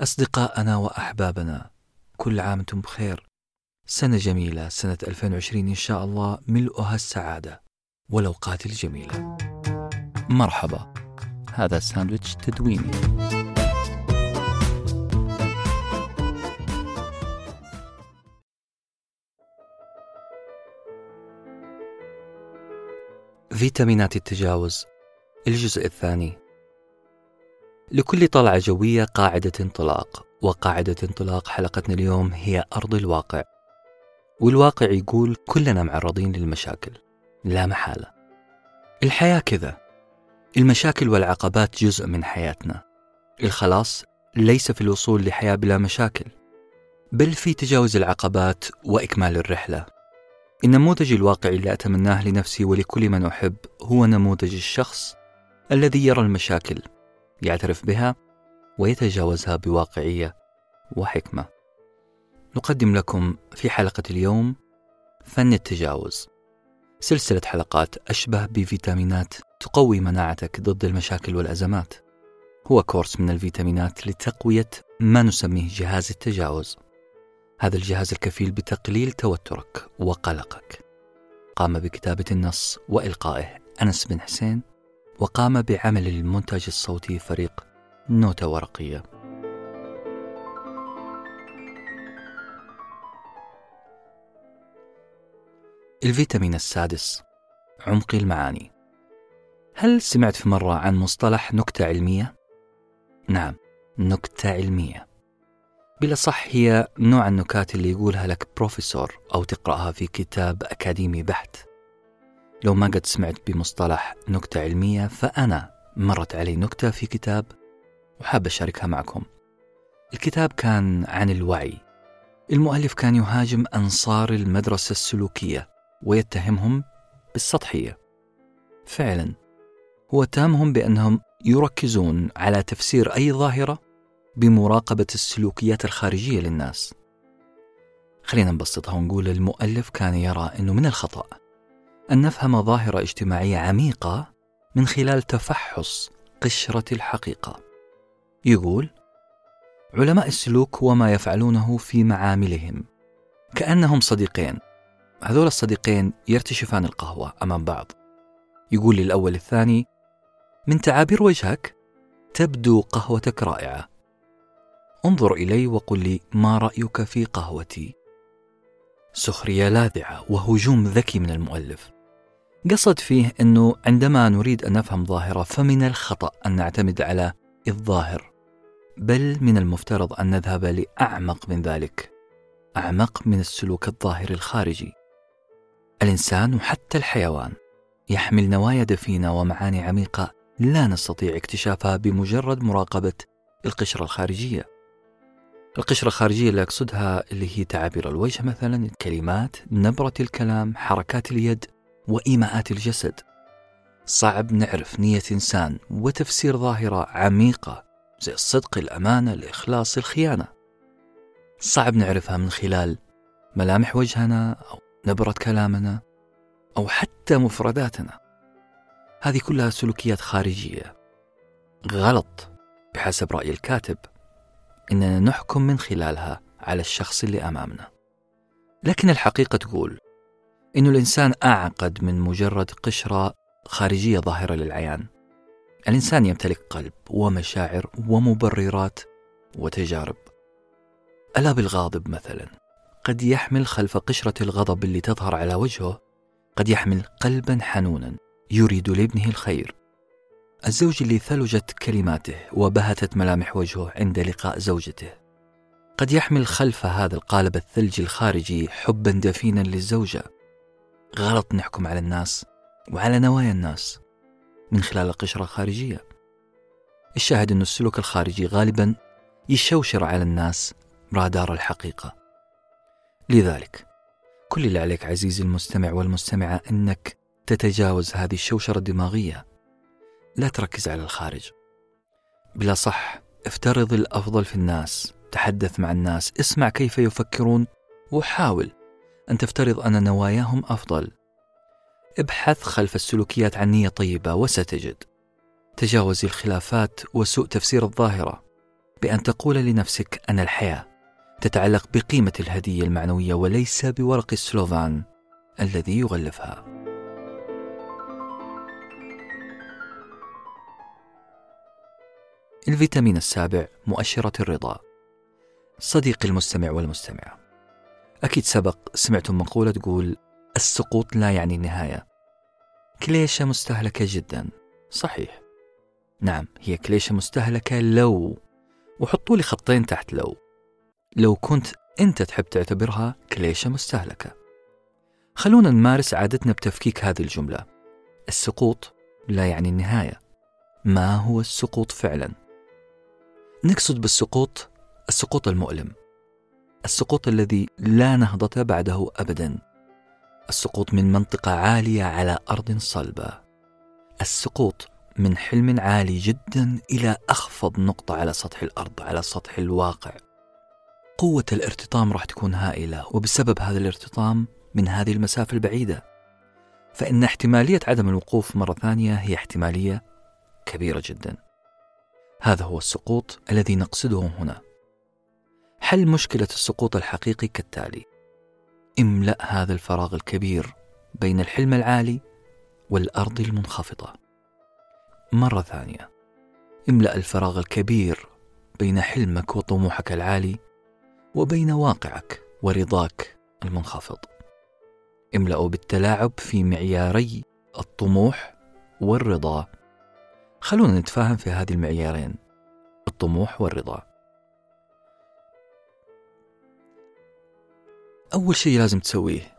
أصدقائنا وأحبابنا كل عام وأنتم بخير. سنة جميلة سنة 2020 إن شاء الله ملؤها السعادة والأوقات الجميلة مرحبا هذا ساندويتش تدويني. فيتامينات التجاوز الجزء الثاني. لكل طلعة جوية قاعدة انطلاق وقاعدة انطلاق حلقتنا اليوم هي أرض الواقع. والواقع يقول كلنا معرضين للمشاكل لا محالة. الحياة كذا. المشاكل والعقبات جزء من حياتنا. الخلاص ليس في الوصول لحياة بلا مشاكل بل في تجاوز العقبات وإكمال الرحلة. النموذج الواقعي اللي أتمناه لنفسي ولكل من أحب هو نموذج الشخص الذي يرى المشاكل يعترف بها ويتجاوزها بواقعية وحكمة. نقدم لكم في حلقة اليوم فن التجاوز. سلسلة حلقات أشبه بفيتامينات تقوي مناعتك ضد المشاكل والأزمات. هو كورس من الفيتامينات لتقوية ما نسميه جهاز التجاوز. هذا الجهاز الكفيل بتقليل توترك وقلقك. قام بكتابة النص وإلقائه أنس بن حسين وقام بعمل المونتاج الصوتي فريق نوتة ورقية. الفيتامين السادس عمق المعاني. هل سمعت في مرة عن مصطلح نكتة علمية؟ نعم نكتة علمية. بلا صح هي نوع النكات اللي يقولها لك بروفيسور أو تقرأها في كتاب أكاديمي بحت. لو ما قد سمعت بمصطلح نكتة علمية فأنا مرت علي نكتة في كتاب وحاب أشاركها معكم. الكتاب كان عن الوعي. المؤلف كان يهاجم أنصار المدرسة السلوكية ويتهمهم بالسطحية. فعلا هو اتهمهم بأنهم يركزون على تفسير أي ظاهرة بمراقبة السلوكيات الخارجية للناس. خلينا نبسطها ونقول المؤلف كان يرى أنه من الخطأ. أن نفهم ظاهرة اجتماعية عميقة من خلال تفحص قشرة الحقيقة. يقول: علماء السلوك وما يفعلونه في معاملهم كأنهم صديقين. هذول الصديقين يرتشفان القهوة أمام بعض. يقول للأول الثاني: من تعابير وجهك تبدو قهوتك رائعة. انظر إلي وقل لي ما رأيك في قهوتي؟ سخرية لاذعة وهجوم ذكي من المؤلف. قصد فيه أنه عندما نريد أن نفهم ظاهرة فمن الخطأ أن نعتمد على الظاهر بل من المفترض أن نذهب لأعمق من ذلك أعمق من السلوك الظاهري الخارجي. الإنسان وحتى الحيوان يحمل نوايا دفينة ومعاني عميقة لا نستطيع اكتشافها بمجرد مراقبة القشرة الخارجية. القشرة الخارجية اللي أقصدها اللي هي تعابير الوجه مثلا الكلمات نبرة الكلام حركات اليد. وإيماءات الجسد. صعب نعرف نية إنسان وتفسير ظاهرة عميقة زي الصدق الأمانة الإخلاص الخيانة. صعب نعرفها من خلال ملامح وجهنا أو نبرة كلامنا أو حتى مفرداتنا. هذه كلها سلوكيات خارجية. غلط بحسب رأي الكاتب. إننا نحكم من خلالها على الشخص اللي أمامنا. لكن الحقيقة تقول إنه الإنسان أعقد من مجرد قشرة خارجية ظاهرة للعيان. الإنسان يمتلك قلب ومشاعر ومبررات وتجارب. ألا بالغاضب مثلا قد يحمل خلف قشرة الغضب اللي تظهر على وجهه قد يحمل قلبا حنونا يريد لابنه الخير. الزوج اللي ثلجت كلماته وبهتت ملامح وجهه عند لقاء زوجته. قد يحمل خلف هذا القالب الثلجي الخارجي حبا دفينا للزوجة غلط نحكم على الناس وعلى نوايا الناس من خلال القشرة الخارجية. الشاهد أن السلوك الخارجي غالبا يشوشر على الناس رادار الحقيقة. لذلك كل اللي عليك عزيزي المستمع والمستمعة أنك تتجاوز هذه الشوشرة الدماغية. لا تركز على الخارج. بلا صح افترض الأفضل في الناس تحدث مع الناس اسمع كيف يفكرون وحاول أن تفترض أن نواياهم أفضل ابحث خلف السلوكيات عن نية طيبة وستجد تجاوز الخلافات وسوء تفسير الظاهرة بأن تقول لنفسك أن الحياة تتعلق بقيمة الهدية المعنوية وليس بورق السلوفان الذي يغلفها. الفيتامين السابع مؤشرة الرضا. صديقي المستمع والمستمعة. أكيد سبق سمعتم مقولة تقول: السقوط لا يعني النهاية. كليشة مستهلكة جدا. صحيح. نعم هي كليشة مستهلكة لو. وحطوا لي خطين تحت لو. لو كنت أنت تحب تعتبرها كليشة مستهلكة. خلونا نمارس عادتنا بتفكيك هذه الجملة. السقوط لا يعني النهاية. ما هو السقوط فعلا؟ نقصد بالسقوط السقوط المؤلم. السقوط الذي لا نهضة بعده أبدا. السقوط من منطقة عالية على أرض صلبة. السقوط من حلم عالي جدا إلى أخفض نقطة على سطح الأرض على سطح الواقع. قوة الارتطام راح تكون هائلة وبسبب هذا الارتطام من هذه المسافة البعيدة. فإن احتمالية عدم الوقوف مرة ثانية هي احتمالية كبيرة جدا. هذا هو السقوط الذي نقصده هنا. حل مشكلة السقوط الحقيقي كالتالي. املأ هذا الفراغ الكبير بين الحلم العالي والأرض المنخفضة. مرة ثانية. املأ الفراغ الكبير بين حلمك وطموحك العالي وبين واقعك ورضاك المنخفض. املأه بالتلاعب في معياري الطموح والرضا. خلونا نتفاهم في هذه المعيارين الطموح والرضا. أول شيء لازم تسويه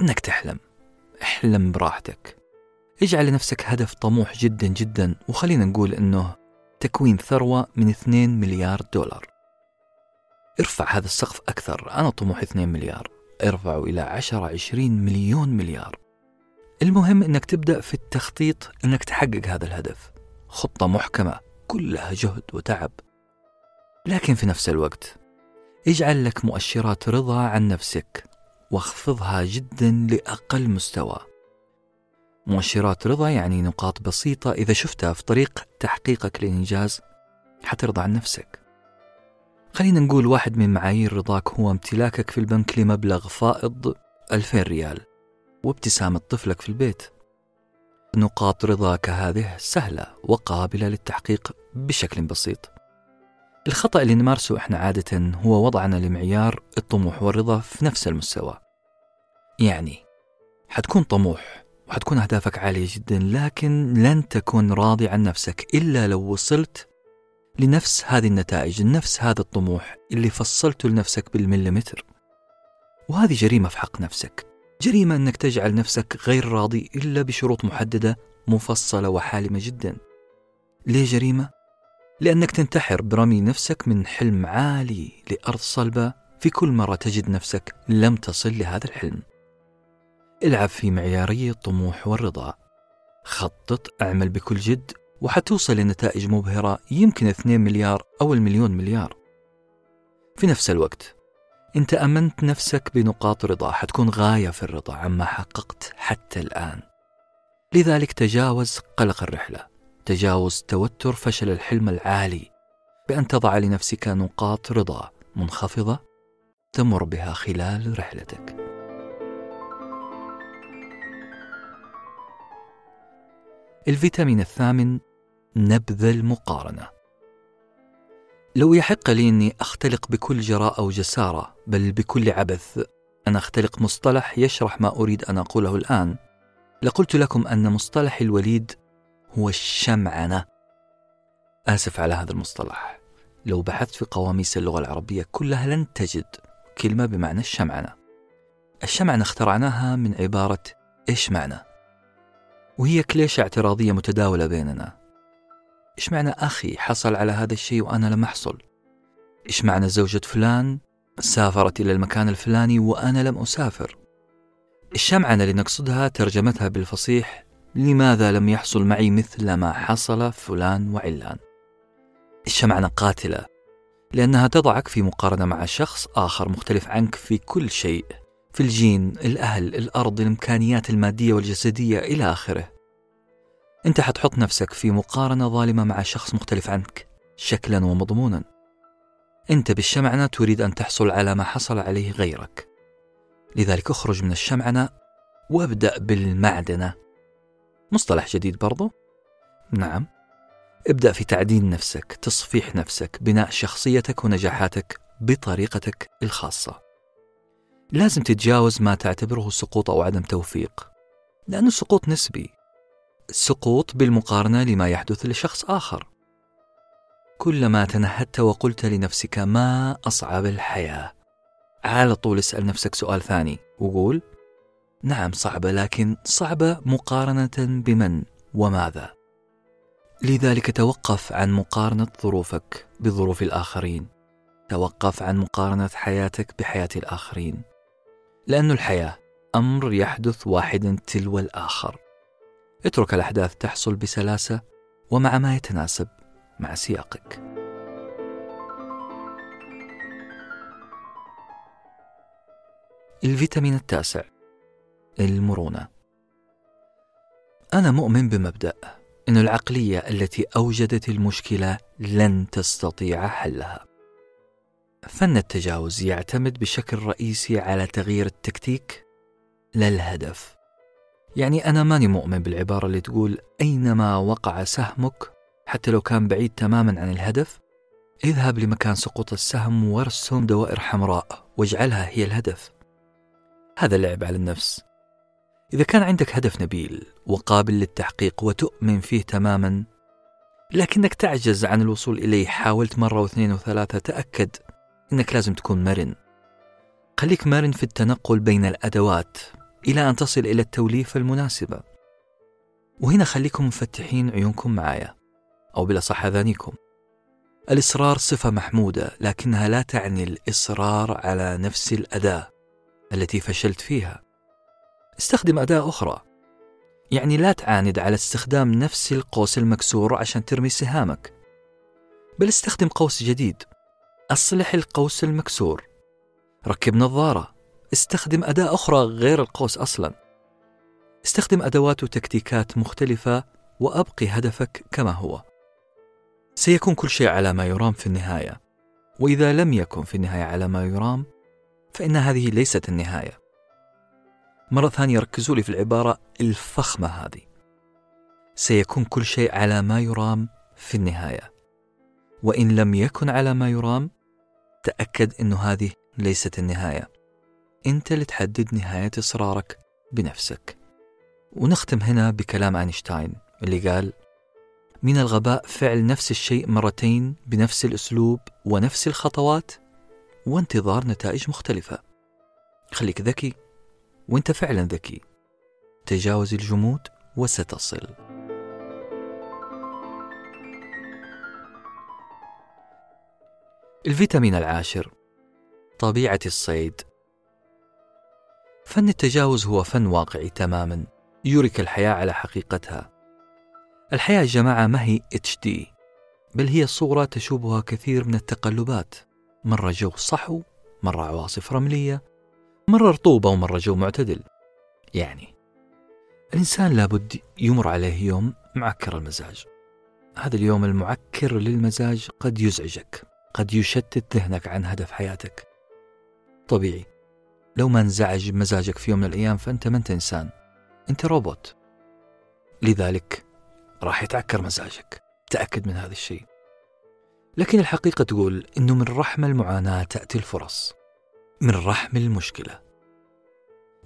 إنك تحلم. احلم براحتك. اجعل لنفسك هدف طموح جدا جدا وخلينا نقول إنه تكوين ثروة من 2 مليار دولار. ارفع هذا السقف أكثر أنا طموحي 2 مليار. ارفعه إلى 10 20 مليون مليار. المهم أنك تبدأ في التخطيط أنك تحقق هذا الهدف. خطة محكمة كلها جهد وتعب. لكن في نفس الوقت اجعل لك مؤشرات رضا عن نفسك واخفضها جدا لأقل مستوى. مؤشرات رضا يعني نقاط بسيطة إذا شفتها في طريق تحقيقك للإنجاز حترضى عن نفسك. خلينا نقول واحد من معايير رضاك هو امتلاكك في البنك لمبلغ فائض 2000 ريال وابتسامة طفلك في البيت. نقاط رضاك هذه سهلة وقابلة للتحقيق بشكل بسيط. الخطأ اللي نمارسه إحنا عادة هو وضعنا لمعيار الطموح والرضا في نفس المستوى. يعني حتكون طموح وحتكون أهدافك عالية جدا لكن لن تكون راضي عن نفسك إلا لو وصلت لنفس هذه النتائج نفس هذا الطموح اللي فصلته لنفسك بالمليمتر. وهذه جريمة في حق نفسك. جريمة أنك تجعل نفسك غير راضي إلا بشروط محددة مفصلة وحالمة جدا. ليه جريمة؟ لأنك تنتحر برمي نفسك من حلم عالي لأرض صلبة. في كل مرة تجد نفسك لم تصل لهذا الحلم. العب في معياري الطموح والرضا. خطط أعمل بكل جد وحتوصل لنتائج مبهرة يمكن 2 مليار أو المليون مليار. في نفس الوقت انت امنت نفسك بنقاط رضا حتكون غاية في الرضا عما حققت حتى الآن. لذلك تجاوز قلق الرحلة. تجاوز توتر فشل الحلم العالي بأن تضع لنفسك نقاط رضا منخفضة تمر بها خلال رحلتك. الفيتامين الثامن نبذ المقارنة. لو يحق لي أني أختلق بكل جراءة وجسارة بل بكل عبث أن أختلق مصطلح يشرح ما أريد أن أقوله الآن لقلت لكم أن مصطلح الوليد هو الشمعنة آسف على هذا المصطلح. لو بحثت في قواميس اللغة العربية كلها لن تجد كلمة بمعنى الشمعنة الشمعنة اخترعناها من عبارة إيش معنى وهي كليشة اعتراضية متداولة بيننا. إيش معنى أخي حصل على هذا الشيء وأنا لم أحصل؟ إيش معنى زوجة فلان سافرت إلى المكان الفلاني وأنا لم أسافر؟ الشمعنة اللي نقصدها ترجمتها بالفصيح لماذا لم يحصل معي مثل ما حصل فلان وعلان؟ الشمعنة قاتلة لأنها تضعك في مقارنة مع شخص آخر مختلف عنك في كل شيء في الجين الأهل الأرض الإمكانيات المادية والجسدية إلى آخره. أنت حتحط نفسك في مقارنة ظالمة مع شخص مختلف عنك شكلا ومضمونا. أنت بالشمعنة تريد أن تحصل على ما حصل عليه غيرك. لذلك اخرج من الشمعنة وابدأ بالمعدنة. مصطلح جديد برضو؟ نعم. ابدأ في تعديل نفسك تصفيح نفسك بناء شخصيتك ونجاحاتك بطريقتك الخاصة. لازم تتجاوز ما تعتبره سقوط أو عدم توفيق لأن السقوط نسبي. السقوط بالمقارنة لما يحدث لشخص آخر. كلما تنهدت وقلت لنفسك ما أصعب الحياة. على طول اسأل نفسك سؤال ثاني وقول نعم صعبة لكن صعبة مقارنة بمن وماذا؟ لذلك توقف عن مقارنة ظروفك بظروف الآخرين. توقف عن مقارنة حياتك بحياة الآخرين. لأن الحياة أمر يحدث واحدا تلو الآخر. اترك الأحداث تحصل بسلاسة ومع ما يتناسب مع سياقك. الفيتامين التاسع. المرونة. أنا مؤمن بمبدأ أن العقلية التي أوجدت المشكلة لن تستطيع حلها. فن التجاوز يعتمد بشكل رئيسي على تغيير التكتيك للهدف يعني أنا ماني مؤمن بالعبارة اللي تقول أينما وقع سهمك حتى لو كان بعيد تماما عن الهدف اذهب لمكان سقوط السهم وارسم دوائر حمراء واجعلها هي الهدف. هذا اللعب على النفس. إذا كان عندك هدف نبيل وقابل للتحقيق وتؤمن فيه تماما لكنك تعجز عن الوصول إليه حاولت مرة واثنين وثلاثة تأكد أنك لازم تكون مرن. خليك مرن في التنقل بين الأدوات إلى أن تصل إلى التوليفة المناسبة. وهنا خليكم مفتحين عيونكم معايا أو بالأصح أذانيكم. الإصرار صفة محمودة لكنها لا تعني الإصرار على نفس الأداة التي فشلت فيها. استخدم أداة أخرى. يعني لا تعاند على استخدام نفس القوس المكسور عشان ترمي سهامك بل استخدم قوس جديد. أصلح القوس المكسور. ركب نظارة. استخدم أداة أخرى غير القوس أصلا. استخدم أدوات وتكتيكات مختلفة وأبقي هدفك كما هو. سيكون كل شيء على ما يرام في النهاية. وإذا لم يكن في النهاية على ما يرام فإن هذه ليست النهاية. مرة ثانية ركزوا لي في العبارة الفخمة هذه. سيكون كل شيء على ما يرام في النهاية. وإن لم يكن على ما يرام تأكد أنه هذه ليست النهاية. أنت اللي تحدد نهاية إصرارك بنفسك. ونختم هنا بكلام أينشتاين اللي قال من الغباء فعل نفس الشيء مرتين بنفس الأسلوب ونفس الخطوات وانتظار نتائج مختلفة. خليك ذكي. وانت فعلا ذكي. تجاوز الجمود وستصل. الفيتامين العاشر. طبيعة الصيد. فن التجاوز هو فن واقعي تماما يوريك الحياة على حقيقتها. الحياة يا جماعة ما هي HD بل هي صورة تشوبها كثير من التقلبات. مرة جو صحو مرة عواصف رملية مرة رطوبة ومرة جو معتدل. يعني الإنسان لابد يمر عليه يوم معكر المزاج. هذا اليوم المعكر للمزاج قد يزعجك قد يشتت ذهنك عن هدف حياتك. طبيعي. لو ما انزعج مزاجك في يوم من الأيام فأنت ما أنت إنسان أنت روبوت. لذلك راح يتعكر مزاجك. تأكد من هذا الشيء. لكن الحقيقة تقول أنه من رحم المعاناة تأتي الفرص. من رحم المشكلة.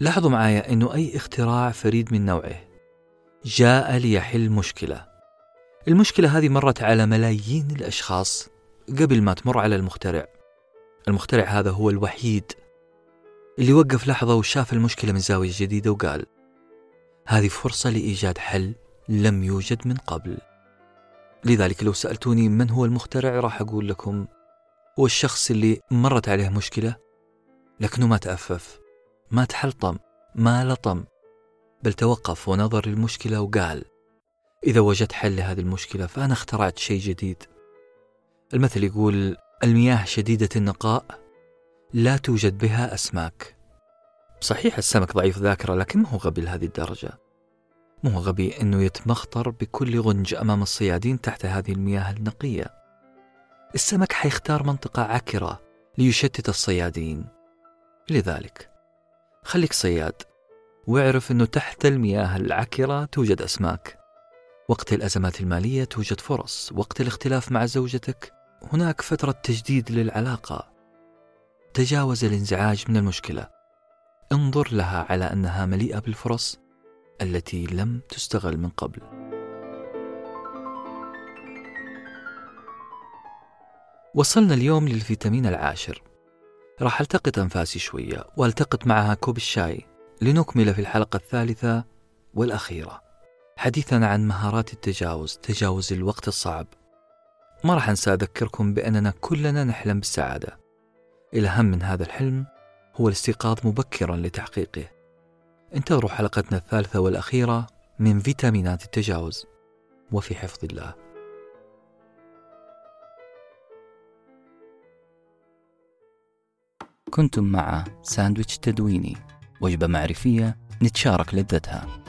لاحظوا معايا أنه أي اختراع فريد من نوعه. جاء ليحل مشكلة. المشكلة هذه مرت على ملايين الأشخاص قبل ما تمر على المخترع. المخترع هذا هو الوحيد اللي وقف لحظة وشاف المشكلة من زاوية جديدة وقال هذه فرصة لإيجاد حل لم يوجد من قبل. لذلك لو سألتوني من هو المخترع راح أقول لكم هو الشخص اللي مرت عليه مشكلة لكنه ما تأفف ما تحلطم ما لطم بل توقف ونظر للمشكلة وقال إذا وجدت حل لهذه المشكلة فأنا اخترعت شيء جديد. المثل يقول المياه شديدة النقاء لا توجد بها أسماك. صحيح السمك ضعيف ذاكرة لكن ما هو غبي لهذه الدرجة. مو غبي أنه يتمخطر بكل غنج أمام الصيادين تحت هذه المياه النقية. السمك حيختار منطقة عكرة ليشتت الصيادين. لذلك. خليك صياد واعرف أنه تحت المياه العكرة توجد أسماك. وقت الأزمات المالية توجد فرص وقت الاختلاف مع زوجتك هناك فترة تجديد للعلاقة. تجاوز الانزعاج من المشكلة. انظر لها على أنها مليئة بالفرص التي لم تستغل من قبل. وصلنا اليوم للفيتامين العاشر. راح ألتقط أنفاسي شوية وألتقط معها كوب الشاي لنكمل في الحلقة الثالثة والأخيرة. حديثنا عن مهارات التجاوز تجاوز الوقت الصعب. ما راح أنسى أذكركم بأننا كلنا نحلم بالسعادة. الأهم من هذا الحلم هو الاستيقاظ مبكرا لتحقيقه. انتظروا حلقتنا الثالثة والأخيرة من فيتامينات التجاوز. وفي حفظ الله. كنتم مع ساندويتش تدويني وجبة معرفية نتشارك لذتها.